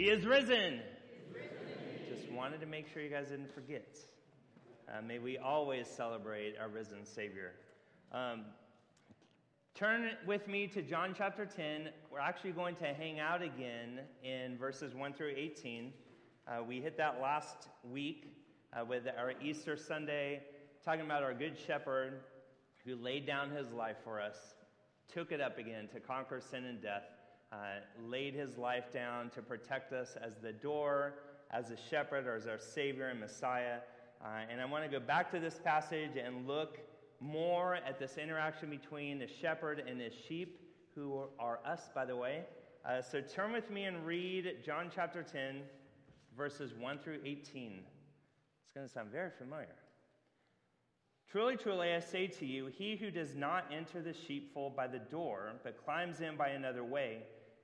He is risen. Just wanted to make sure you guys didn't forget. Uh, may we always celebrate our risen Savior. Um, turn with me to John chapter 10. We're actually going to hang out again in verses 1 through 18. Uh, we hit that last week uh, with our Easter Sunday, talking about our Good Shepherd who laid down his life for us, took it up again to conquer sin and death, uh, laid his life down to protect us as the door, as a shepherd, or as our Savior and Messiah. Uh, and I want to go back to this passage and look more at this interaction between the shepherd and his sheep, who are us, by the way. Uh, so turn with me and read John chapter 10, verses 1 through 18. It's going to sound very familiar. Truly, truly, I say to you, he who does not enter the sheepfold by the door, but climbs in by another way,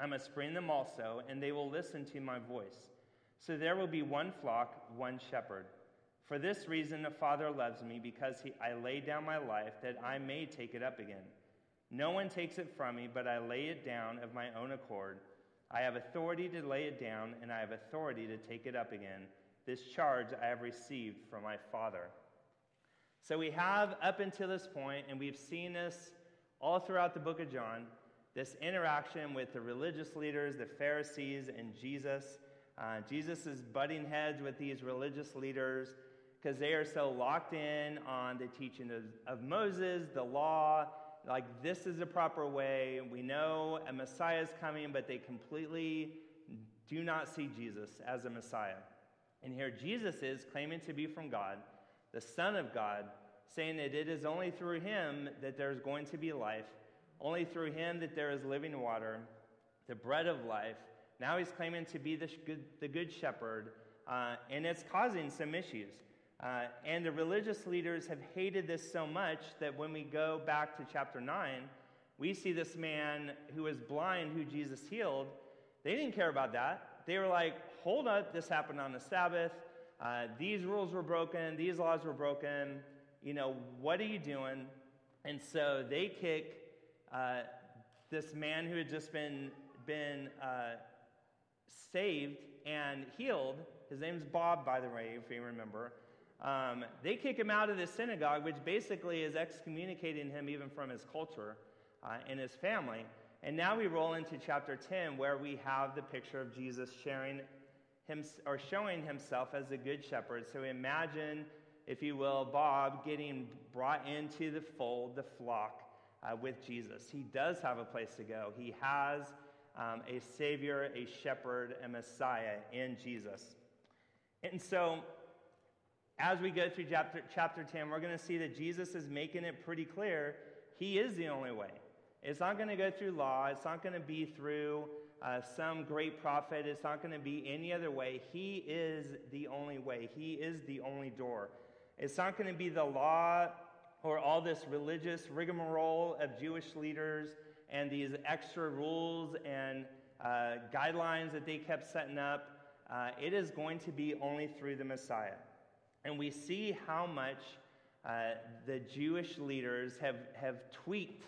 I must bring them also, and they will listen to my voice. So there will be one flock, one shepherd. For this reason, the Father loves me, because he, I lay down my life that I may take it up again. No one takes it from me, but I lay it down of my own accord. I have authority to lay it down, and I have authority to take it up again. This charge I have received from my Father. So we have up until this point, and we've seen this all throughout the book of John, this interaction with the religious leaders, the Pharisees, and Jesus. Uh, Jesus is butting heads with these religious leaders because they are so locked in on the teaching of, of Moses, the law, like this is the proper way. We know a Messiah is coming, but they completely do not see Jesus as a Messiah. And here Jesus is claiming to be from God, the Son of God, saying that it is only through him that there's going to be life, only through him that there is living water, the bread of life. Now he's claiming to be the good, the good shepherd, uh, and it's causing some issues. Uh, and the religious leaders have hated this so much that when we go back to chapter 9, we see this man who was blind, who Jesus healed. They didn't care about that. They were like, hold up, this happened on the Sabbath. Uh, these rules were broken. These laws were broken. You know, what are you doing? And so they kick uh, this man who had just been, been uh, saved and healed. His name's Bob, by the way, if you remember. Um, they kick him out of the synagogue, which basically is excommunicating him even from his culture uh, and his family. And now we roll into chapter 10, where we have the picture of Jesus sharing him, or showing himself as a good shepherd. So imagine, if you will, Bob getting brought into the fold, the flock, uh, with Jesus. He does have a place to go. He has um, a Savior, a shepherd, a Messiah in Jesus. And so as we go through chapter, chapter 10, we're going to see that Jesus is making it pretty clear he is the only way. It's not going to go through law, it's not going to be through uh, some great prophet, it's not going to be any other way. He is the only way, He is the only door. It's not going to be the law or all this religious rigmarole of Jewish leaders and these extra rules and uh, guidelines that they kept setting up uh, it is going to be only through the Messiah. And we see how much uh, the Jewish leaders have, have tweaked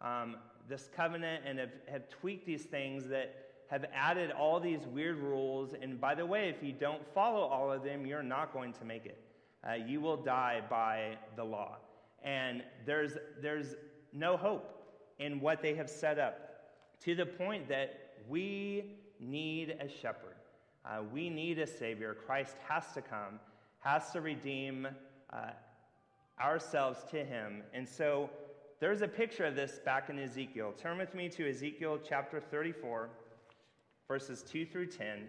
um, this covenant and have, have tweaked these things that have added all these weird rules. And by the way, if you don't follow all of them, you're not going to make it. Uh, you will die by the law. And there's, there's no hope in what they have set up to the point that we need a shepherd. Uh, we need a Savior. Christ has to come, has to redeem uh, ourselves to Him. And so there's a picture of this back in Ezekiel. Turn with me to Ezekiel chapter 34, verses 2 through 10.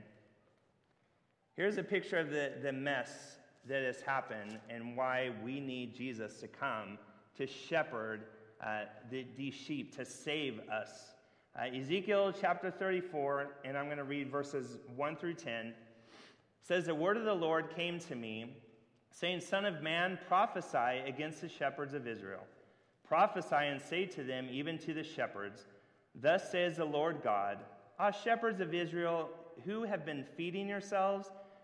Here's a picture of the, the mess that has happened and why we need Jesus to come to shepherd uh, the, these sheep, to save us. Uh, Ezekiel chapter 34, and I'm going to read verses 1 through 10, says, The word of the Lord came to me, saying, Son of man, prophesy against the shepherds of Israel. Prophesy and say to them, even to the shepherds, Thus says the Lord God, Ah, shepherds of Israel, who have been feeding yourselves,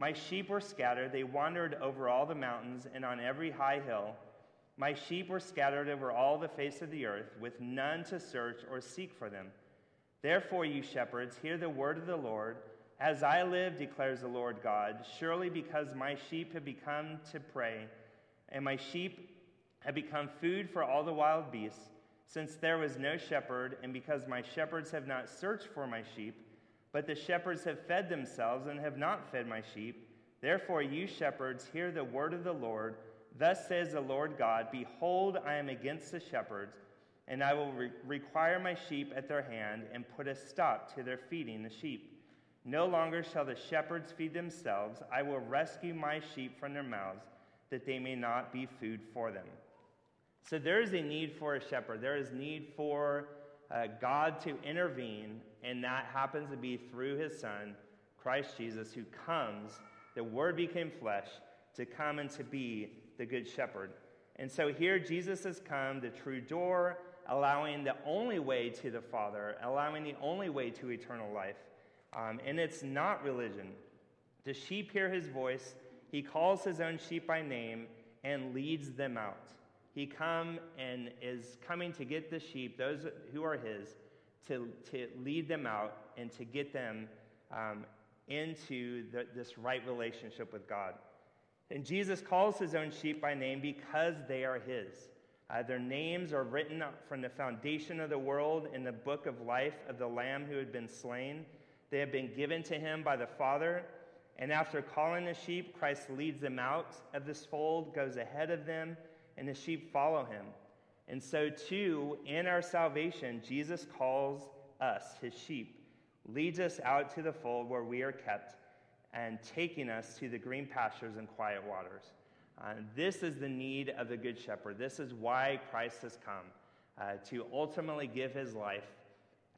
My sheep were scattered, they wandered over all the mountains and on every high hill. My sheep were scattered over all the face of the earth, with none to search or seek for them. Therefore, you shepherds, hear the word of the Lord. As I live, declares the Lord God, surely because my sheep have become to prey, and my sheep have become food for all the wild beasts, since there was no shepherd, and because my shepherds have not searched for my sheep, but the shepherds have fed themselves and have not fed my sheep. Therefore, you shepherds, hear the word of the Lord. Thus says the Lord God Behold, I am against the shepherds and I will re- require my sheep at their hand and put a stop to their feeding the sheep. No longer shall the shepherds feed themselves. I will rescue my sheep from their mouths, that they may not be food for them. So there is a need for a shepherd. There is need for uh, God to intervene, and that happens to be through his son, Christ Jesus, who comes, the word became flesh, to come and to be the good shepherd. And so here Jesus has come, the true door, allowing the only way to the Father, allowing the only way to eternal life. Um, and it's not religion. The sheep hear his voice, he calls his own sheep by name and leads them out. He come and is coming to get the sheep, those who are his, to, to lead them out and to get them um, into the, this right relationship with God. And Jesus calls his own sheep by name because they are his. Uh, their names are written from the foundation of the world in the book of life of the Lamb who had been slain. They have been given to him by the Father. And after calling the sheep, Christ leads them out of this fold, goes ahead of them, and the sheep follow him. And so, too, in our salvation, Jesus calls us, his sheep, leads us out to the fold where we are kept, and taking us to the green pastures and quiet waters. Uh, this is the need of the Good Shepherd. This is why Christ has come uh, to ultimately give his life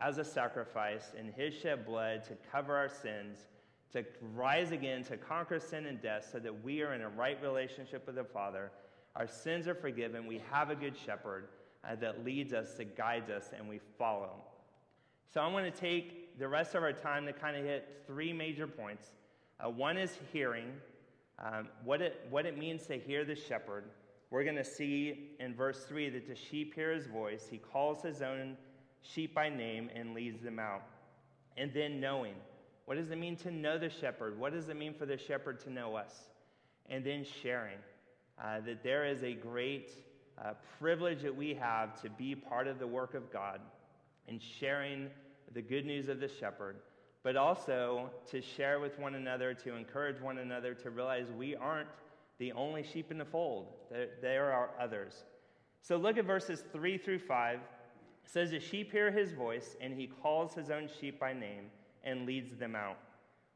as a sacrifice in his shed blood to cover our sins, to rise again, to conquer sin and death, so that we are in a right relationship with the Father. Our sins are forgiven. We have a Good Shepherd uh, that leads us, that guides us, and we follow. So I'm going to take the rest of our time to kind of hit three major points. Uh, one is hearing um, what, it, what it means to hear the shepherd. We're going to see in verse 3 that the sheep hear his voice. He calls his own sheep by name and leads them out. And then knowing. What does it mean to know the shepherd? What does it mean for the shepherd to know us? And then sharing. Uh, that there is a great uh, privilege that we have to be part of the work of God in sharing the good news of the shepherd but also to share with one another, to encourage one another to realize we aren't the only sheep in the fold. There, there are others. So look at verses 3 through 5. It says, The sheep hear his voice, and he calls his own sheep by name and leads them out.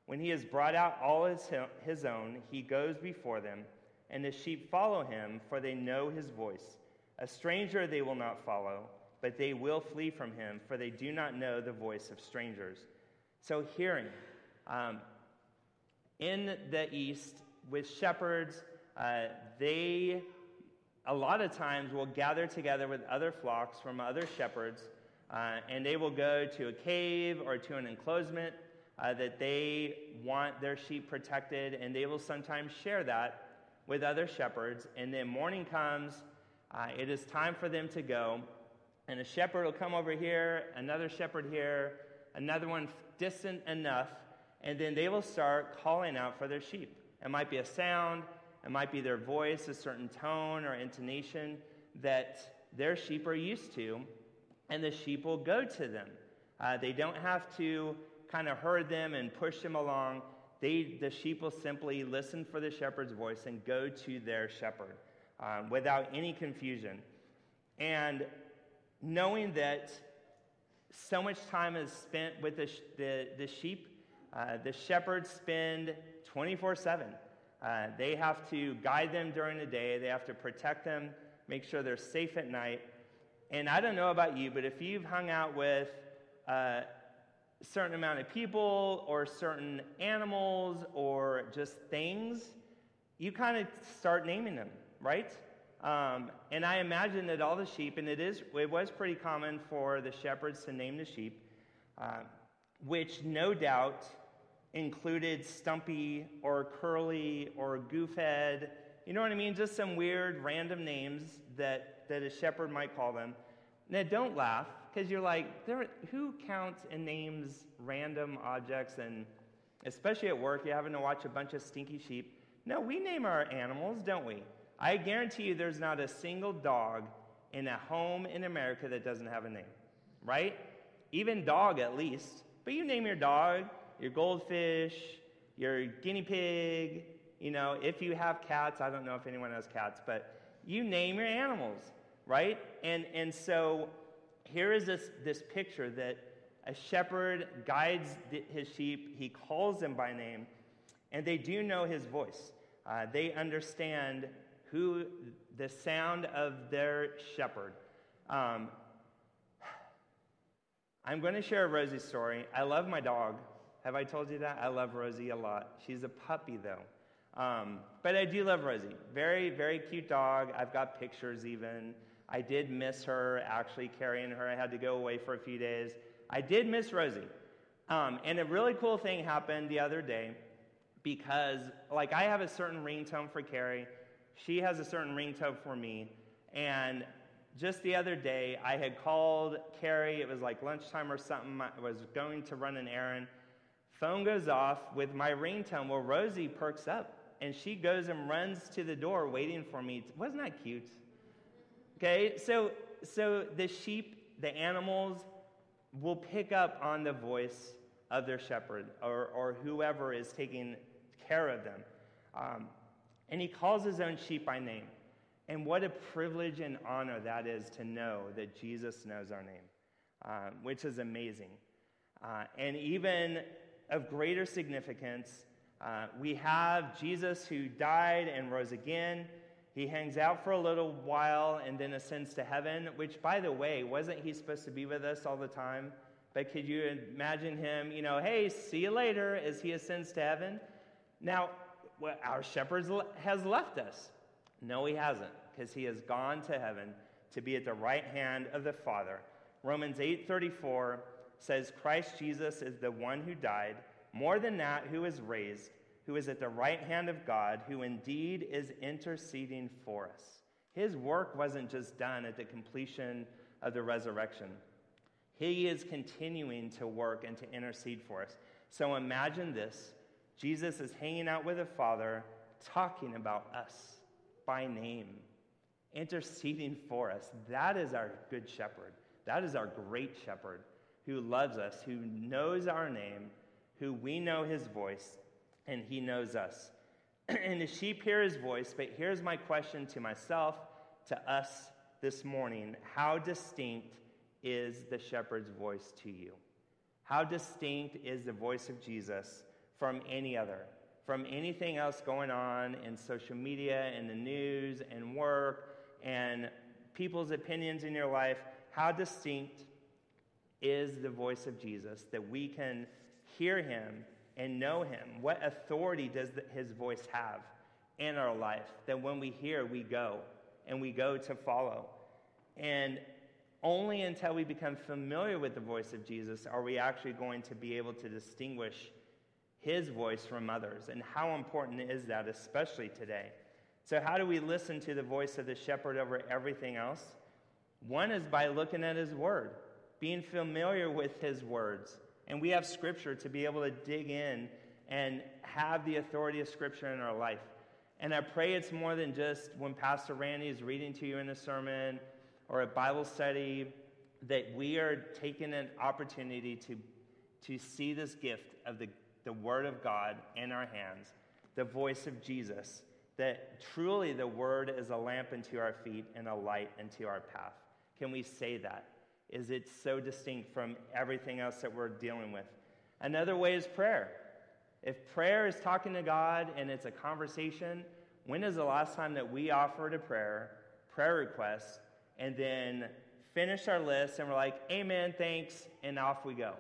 When he has brought out all his, his own, he goes before them, and the sheep follow him, for they know his voice. A stranger they will not follow, but they will flee from him, for they do not know the voice of strangers. So, hearing. Um, in the East, with shepherds, uh, they a lot of times will gather together with other flocks from other shepherds, uh, and they will go to a cave or to an enclosement uh, that they want their sheep protected, and they will sometimes share that with other shepherds. And then morning comes, uh, it is time for them to go, and a shepherd will come over here, another shepherd here, another one distant enough, and then they will start calling out for their sheep. It might be a sound, it might be their voice, a certain tone or intonation that their sheep are used to, and the sheep will go to them. Uh, they don't have to kind of herd them and push them along. They, the sheep will simply listen for the shepherd's voice and go to their shepherd um, without any confusion. And knowing that so much time is spent with the, the, the sheep, uh, the shepherds spend 24 7. Uh, they have to guide them during the day, they have to protect them, make sure they're safe at night. And I don't know about you, but if you've hung out with uh, certain amount of people or certain animals or just things, you kind of start naming them, right? Um, and I imagine that all the sheep, and it is, it was pretty common for the shepherds to name the sheep, uh, which no doubt included Stumpy or Curly or Goofhead. You know what I mean? Just some weird random names that, that a shepherd might call them. Now, don't laugh because you're like, who counts and names random objects? And especially at work, you're having to watch a bunch of stinky sheep. No, we name our animals, don't we? I guarantee you there's not a single dog in a home in America that doesn't have a name, right? Even dog, at least. But you name your dog, your goldfish, your guinea pig, you know, if you have cats, I don't know if anyone has cats, but you name your animals, right? And, and so here is this, this picture that a shepherd guides his sheep, he calls them by name, and they do know his voice. Uh, they understand who the sound of their shepherd. Um, I'm going to share Rosie's story. I love my dog. Have I told you that? I love Rosie a lot. She's a puppy, though. Um, but I do love Rosie. Very, very cute dog. I've got pictures even. I did miss her actually carrying her. I had to go away for a few days. I did miss Rosie. Um, and a really cool thing happened the other day because, like, I have a certain ringtone for Carrie. She has a certain ringtone for me. And just the other day, I had called Carrie. It was like lunchtime or something. I was going to run an errand. Phone goes off with my ringtone. Well, Rosie perks up and she goes and runs to the door waiting for me. Wasn't that cute? Okay, so so the sheep, the animals will pick up on the voice of their shepherd or, or whoever is taking care of them. Um, and he calls his own sheep by name. And what a privilege and honor that is to know that Jesus knows our name, uh, which is amazing. Uh, and even of greater significance. Uh, we have Jesus who died and rose again. He hangs out for a little while and then ascends to heaven, which, by the way, wasn't he supposed to be with us all the time? But could you imagine him, you know, hey, see you later as he ascends to heaven? Now, our shepherd has left us. No, he hasn't, because he has gone to heaven to be at the right hand of the Father. Romans 8:34 says Christ Jesus is the one who died, more than that, who is raised, who is at the right hand of God, who indeed is interceding for us. His work wasn't just done at the completion of the resurrection, He is continuing to work and to intercede for us. So imagine this Jesus is hanging out with the Father, talking about us by name, interceding for us. That is our good shepherd. That is our great shepherd who loves us, who knows our name, who we know his voice, and he knows us. and the sheep hear his voice, but here's my question to myself, to us this morning How distinct is the shepherd's voice to you? How distinct is the voice of Jesus from any other? from anything else going on in social media and the news and work and people's opinions in your life. How distinct is the voice of Jesus that we can hear him and know him? What authority does his voice have in our life that when we hear, we go and we go to follow? And only until we become familiar with the voice of Jesus are we actually going to be able to distinguish his voice from others. And how important is that, especially today? So, how do we listen to the voice of the shepherd over everything else? One is by looking at his word, being familiar with his words. And we have scripture to be able to dig in and have the authority of scripture in our life. And I pray it's more than just when Pastor Randy is reading to you in a sermon or a Bible study, that we are taking an opportunity to, to see this gift of the the Word of God in our hands, the voice of Jesus, that truly the Word is a lamp unto our feet and a light unto our path. Can we say that? Is it so distinct from everything else that we're dealing with? Another way is prayer. If prayer is talking to God and it's a conversation, when is the last time that we offered a prayer, prayer request, and then finish our list and we're like, Amen, thanks, and off we go?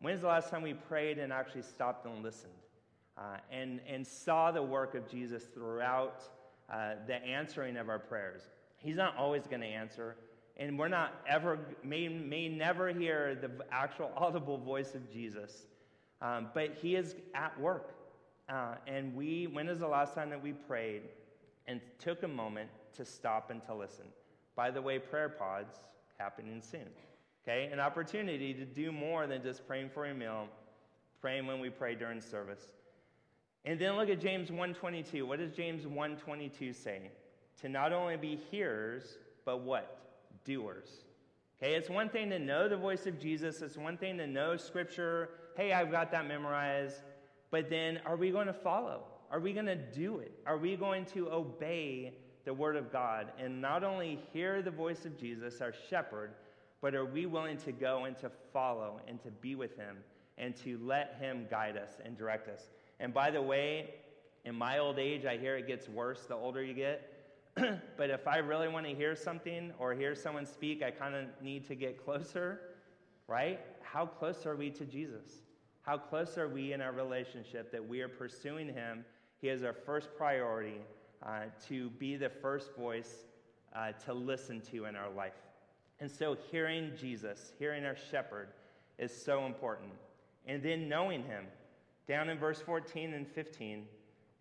When's the last time we prayed and actually stopped and listened uh, and, and saw the work of Jesus throughout uh, the answering of our prayers? He's not always going to answer, and we're not ever, may, may never hear the actual audible voice of Jesus, um, but He is at work. Uh, and we, when is the last time that we prayed and took a moment to stop and to listen? By the way, prayer pods happening soon. Okay? An opportunity to do more than just praying for a meal, praying when we pray during service. And then look at James 1:22. What does James 1:22 say? To not only be hearers, but what? Doers. Okay, it's one thing to know the voice of Jesus, it's one thing to know scripture. Hey, I've got that memorized. But then are we going to follow? Are we going to do it? Are we going to obey the word of God and not only hear the voice of Jesus, our shepherd, but are we willing to go and to follow and to be with him and to let him guide us and direct us? And by the way, in my old age, I hear it gets worse the older you get. but if I really want to hear something or hear someone speak, I kind of need to get closer, right? How close are we to Jesus? How close are we in our relationship that we are pursuing Him? He is our first priority uh, to be the first voice uh, to listen to in our life. And so, hearing Jesus, hearing our shepherd, is so important. And then knowing him. Down in verse 14 and 15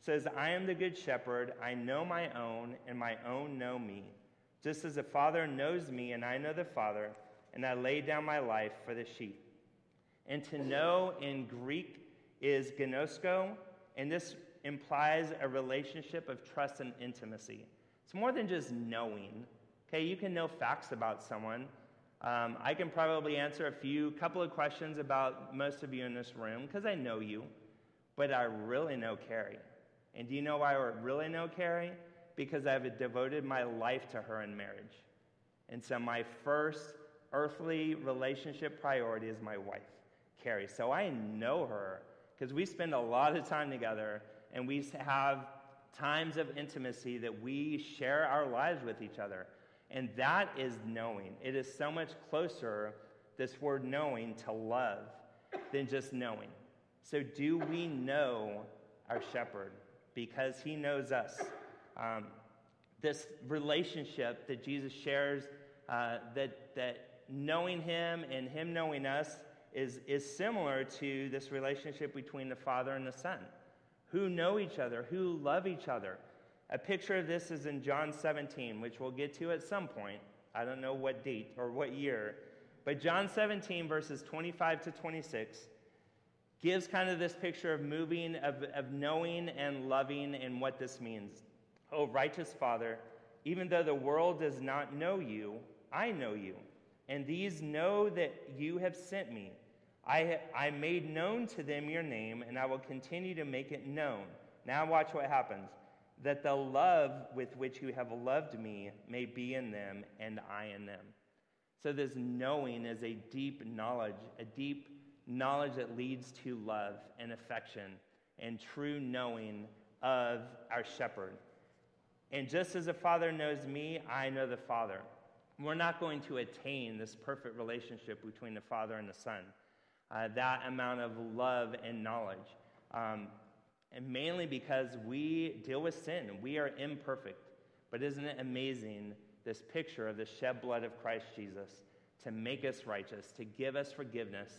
says, I am the good shepherd. I know my own, and my own know me. Just as the Father knows me, and I know the Father, and I lay down my life for the sheep. And to know in Greek is gnosko, and this implies a relationship of trust and intimacy. It's more than just knowing. Okay, you can know facts about someone. Um, I can probably answer a few, couple of questions about most of you in this room because I know you, but I really know Carrie. And do you know why I really know Carrie? Because I've devoted my life to her in marriage. And so my first earthly relationship priority is my wife, Carrie. So I know her because we spend a lot of time together and we have times of intimacy that we share our lives with each other. And that is knowing. It is so much closer, this word knowing, to love than just knowing. So, do we know our shepherd? Because he knows us. Um, this relationship that Jesus shares, uh, that, that knowing him and him knowing us, is, is similar to this relationship between the Father and the Son, who know each other, who love each other. A picture of this is in John 17, which we'll get to at some point. I don't know what date or what year. But John 17, verses 25 to 26, gives kind of this picture of moving, of, of knowing and loving, and what this means. Oh, righteous Father, even though the world does not know you, I know you. And these know that you have sent me. I, I made known to them your name, and I will continue to make it known. Now, watch what happens that the love with which you have loved me may be in them and I in them. So, this knowing is a deep knowledge, a deep knowledge that leads to love and affection and true knowing of our shepherd. And just as the Father knows me, I know the Father. We're not going to attain this perfect relationship between the Father and the Son, uh, that amount of love and knowledge. Um, and mainly because we deal with sin. We are imperfect. But isn't it amazing, this picture of the shed blood of Christ Jesus to make us righteous, to give us forgiveness,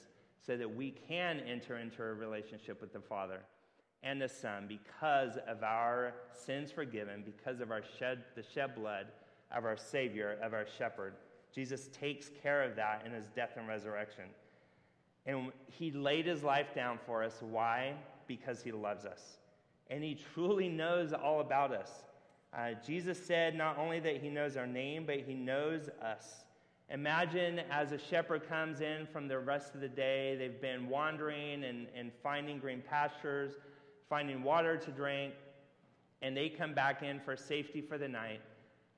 so that we can enter into a relationship with the Father and the Son because of our sins forgiven, because of our shed, the shed blood of our Savior, of our shepherd. Jesus takes care of that in his death and resurrection. And he laid his life down for us. Why? Because he loves us. And he truly knows all about us. Uh, Jesus said not only that he knows our name, but he knows us. Imagine as a shepherd comes in from the rest of the day, they've been wandering and, and finding green pastures, finding water to drink, and they come back in for safety for the night.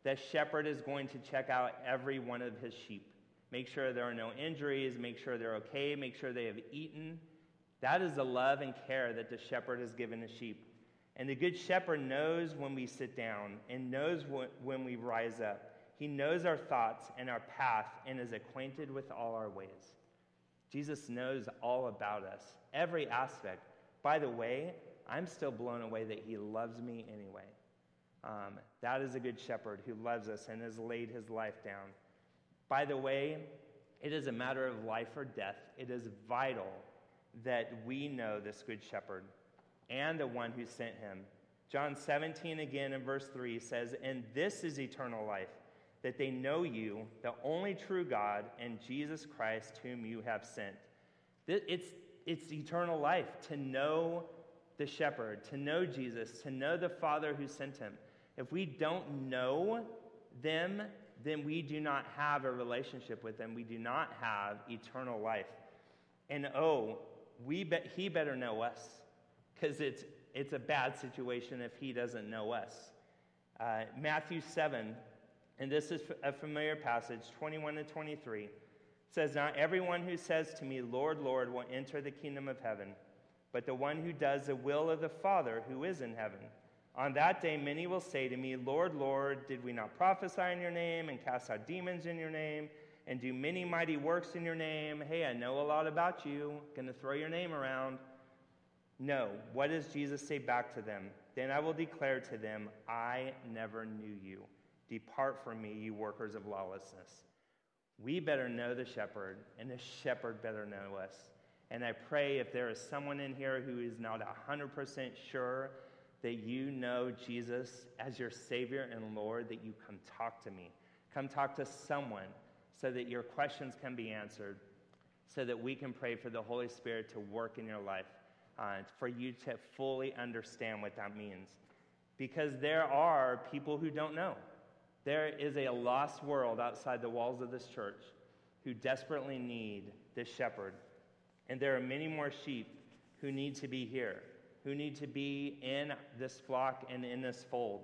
The shepherd is going to check out every one of his sheep. Make sure there are no injuries, make sure they're okay, make sure they have eaten. That is the love and care that the shepherd has given the sheep. And the good shepherd knows when we sit down and knows when we rise up. He knows our thoughts and our path and is acquainted with all our ways. Jesus knows all about us, every aspect. By the way, I'm still blown away that he loves me anyway. Um, that is a good shepherd who loves us and has laid his life down. By the way, it is a matter of life or death. It is vital that we know this good shepherd and the one who sent him. John 17, again in verse 3 says, And this is eternal life, that they know you, the only true God, and Jesus Christ, whom you have sent. It's, it's eternal life to know the shepherd, to know Jesus, to know the Father who sent him. If we don't know them, then we do not have a relationship with them. We do not have eternal life. And oh, we be, he better know us because it's, it's a bad situation if he doesn't know us. Uh, Matthew 7, and this is a familiar passage, 21 to 23, says, Not everyone who says to me, Lord, Lord, will enter the kingdom of heaven, but the one who does the will of the Father who is in heaven. On that day, many will say to me, Lord, Lord, did we not prophesy in your name and cast out demons in your name and do many mighty works in your name? Hey, I know a lot about you. Going to throw your name around. No. What does Jesus say back to them? Then I will declare to them, I never knew you. Depart from me, you workers of lawlessness. We better know the shepherd, and the shepherd better know us. And I pray if there is someone in here who is not 100% sure that you know Jesus as your Savior and Lord, that you come talk to me. Come talk to someone so that your questions can be answered, so that we can pray for the Holy Spirit to work in your life, uh, for you to fully understand what that means. Because there are people who don't know. There is a lost world outside the walls of this church who desperately need this shepherd. And there are many more sheep who need to be here who need to be in this flock and in this fold.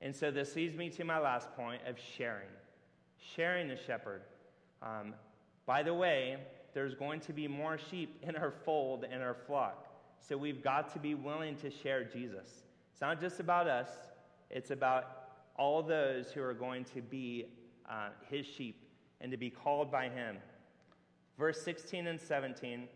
And so this leads me to my last point of sharing. Sharing the shepherd. Um, by the way, there's going to be more sheep in our fold and our flock. So we've got to be willing to share Jesus. It's not just about us, it's about all those who are going to be uh, his sheep and to be called by him. Verse 16 and 17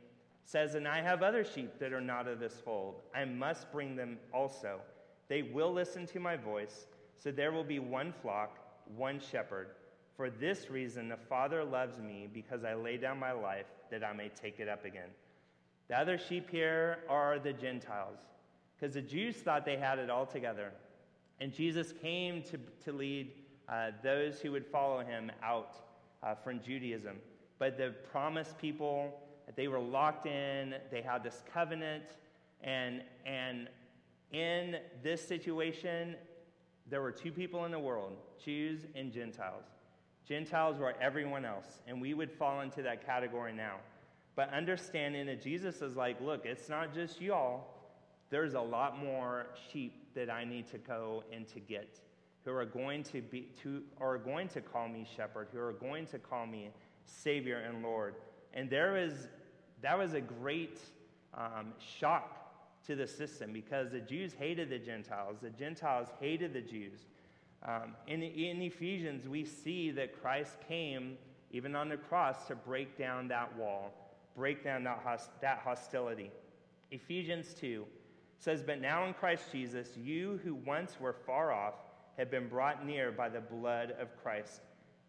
says, And I have other sheep that are not of this fold. I must bring them also. They will listen to my voice, so there will be one flock, one shepherd. For this reason, the Father loves me, because I lay down my life that I may take it up again. The other sheep here are the Gentiles, because the Jews thought they had it all together. And Jesus came to, to lead uh, those who would follow him out uh, from Judaism. But the promised people, they were locked in, they had this covenant, and, and in this situation, there were two people in the world Jews and Gentiles. Gentiles were everyone else, and we would fall into that category now. But understanding that Jesus is like, look, it's not just y'all, there's a lot more sheep that I need to go and to get who are going to be to are going to call me shepherd, who are going to call me savior and Lord. And there is that was a great um, shock to the system because the Jews hated the Gentiles, the Gentiles hated the Jews. Um, in, in Ephesians, we see that Christ came, even on the cross, to break down that wall, break down that, host- that hostility. Ephesians 2 says, But now in Christ Jesus, you who once were far off have been brought near by the blood of Christ.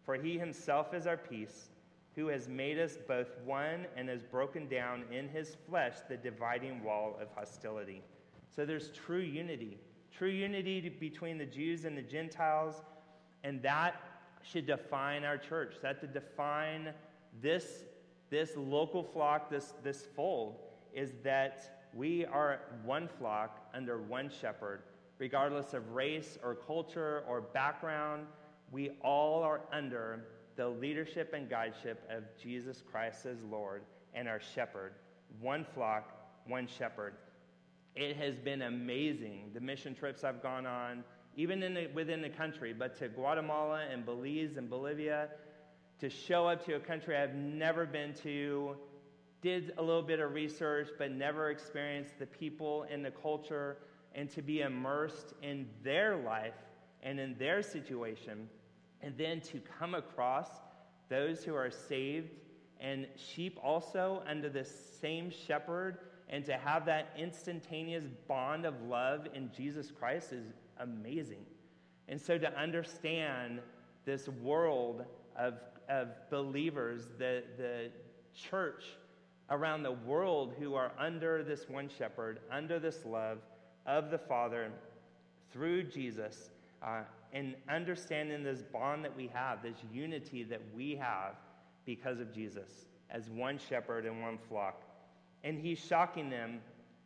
For he himself is our peace, who has made us both one and has broken down in his flesh the dividing wall of hostility. So there's true unity, true unity between the Jews and the Gentiles, and that should define our church. That to define this, this local flock, this, this fold, is that we are one flock under one shepherd, regardless of race or culture or background. We all are under the leadership and guideship of Jesus Christ as Lord and our shepherd. One flock, one shepherd. It has been amazing, the mission trips I've gone on, even the, within the country, but to Guatemala and Belize and Bolivia, to show up to a country I've never been to, did a little bit of research, but never experienced the people and the culture, and to be immersed in their life and in their situation, and then to come across those who are saved and sheep also under the same shepherd, and to have that instantaneous bond of love in Jesus Christ is amazing. And so to understand this world of, of believers, the, the church, around the world who are under this one shepherd, under this love of the Father through Jesus, uh, and understanding this bond that we have, this unity that we have because of Jesus as one shepherd and one flock. And he's shocking them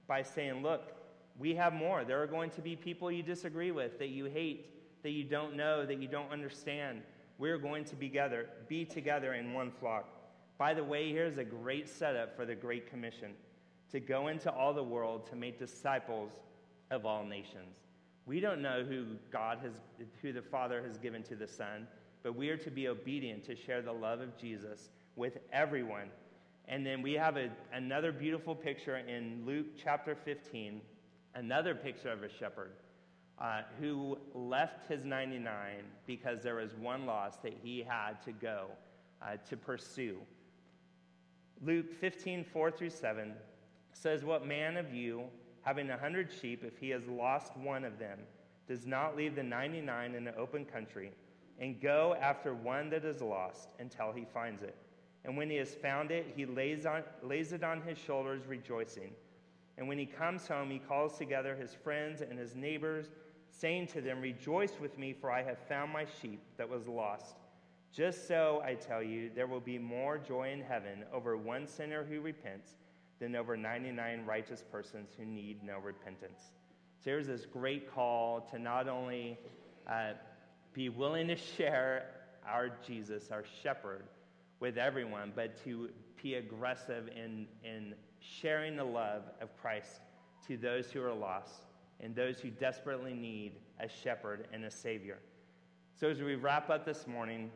by saying, Look, we have more. There are going to be people you disagree with, that you hate, that you don't know, that you don't understand. We're going to be together, be together in one flock. By the way, here's a great setup for the Great Commission to go into all the world to make disciples of all nations. We don't know who God has, who the Father has given to the Son, but we are to be obedient to share the love of Jesus with everyone. And then we have a, another beautiful picture in Luke chapter 15, another picture of a shepherd uh, who left his 99 because there was one loss that he had to go uh, to pursue. Luke 15, 4 through 7 says, What man of you, having a hundred sheep, if he has lost one of them, does not leave the 99 in the open country and go after one that is lost until he finds it? And when he has found it, he lays, on, lays it on his shoulders, rejoicing. And when he comes home, he calls together his friends and his neighbors, saying to them, Rejoice with me, for I have found my sheep that was lost. Just so, I tell you, there will be more joy in heaven over one sinner who repents than over 99 righteous persons who need no repentance. So there's this great call to not only uh, be willing to share our Jesus, our shepherd, with everyone, but to be aggressive in, in sharing the love of Christ to those who are lost and those who desperately need a shepherd and a savior. So, as we wrap up this morning,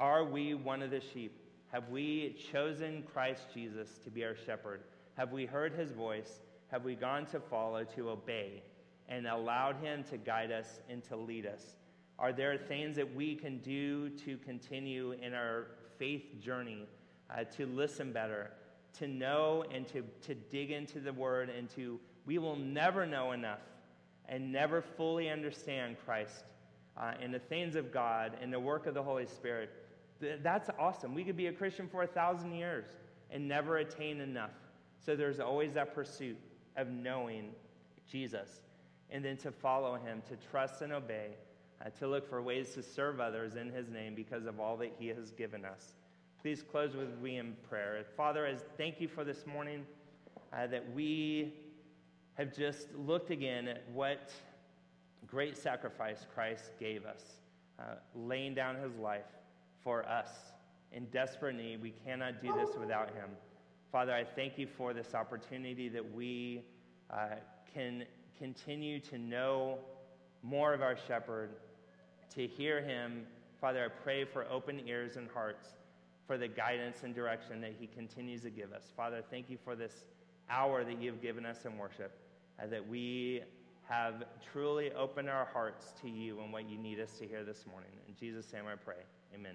are we one of the sheep? Have we chosen Christ Jesus to be our shepherd? Have we heard his voice? Have we gone to follow, to obey, and allowed him to guide us and to lead us? Are there things that we can do to continue in our faith journey, uh, to listen better, to know and to, to dig into the word, and to, we will never know enough and never fully understand Christ uh, and the things of God and the work of the Holy Spirit that's awesome. We could be a Christian for a thousand years and never attain enough. So there's always that pursuit of knowing Jesus and then to follow him, to trust and obey, uh, to look for ways to serve others in his name because of all that he has given us. Please close with me in prayer. Father, as thank you for this morning uh, that we have just looked again at what great sacrifice Christ gave us, uh, laying down his life for us. In desperate need, we cannot do this without Him. Father, I thank you for this opportunity that we uh, can continue to know more of our shepherd, to hear him. Father, I pray for open ears and hearts for the guidance and direction that he continues to give us. Father, thank you for this hour that you've given us in worship, uh, that we have truly opened our hearts to you and what you need us to hear this morning. In Jesus' name I pray. Amen.